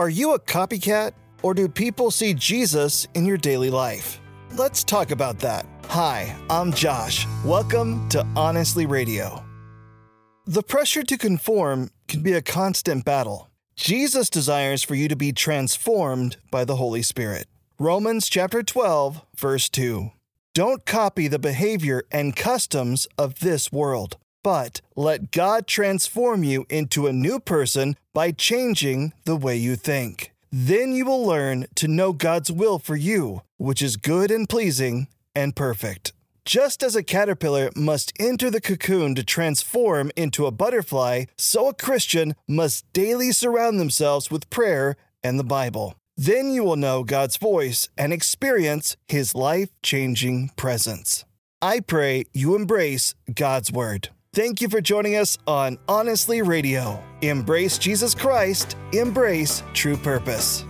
Are you a copycat, or do people see Jesus in your daily life? Let's talk about that. Hi, I'm Josh. Welcome to Honestly Radio. The pressure to conform can be a constant battle. Jesus desires for you to be transformed by the Holy Spirit. Romans chapter 12, verse 2. Don't copy the behavior and customs of this world, but let God transform you into a new person by changing the way you think. Then you will learn to know God's will for you, which is good and pleasing and perfect. Just as a caterpillar must enter the cocoon to transform into a butterfly, so a Christian must daily surround themselves with prayer and the Bible. Then you will know God's voice and experience His life changing presence. I pray you embrace God's Word. Thank you for joining us on Honestly Radio. Embrace Jesus Christ, embrace true purpose.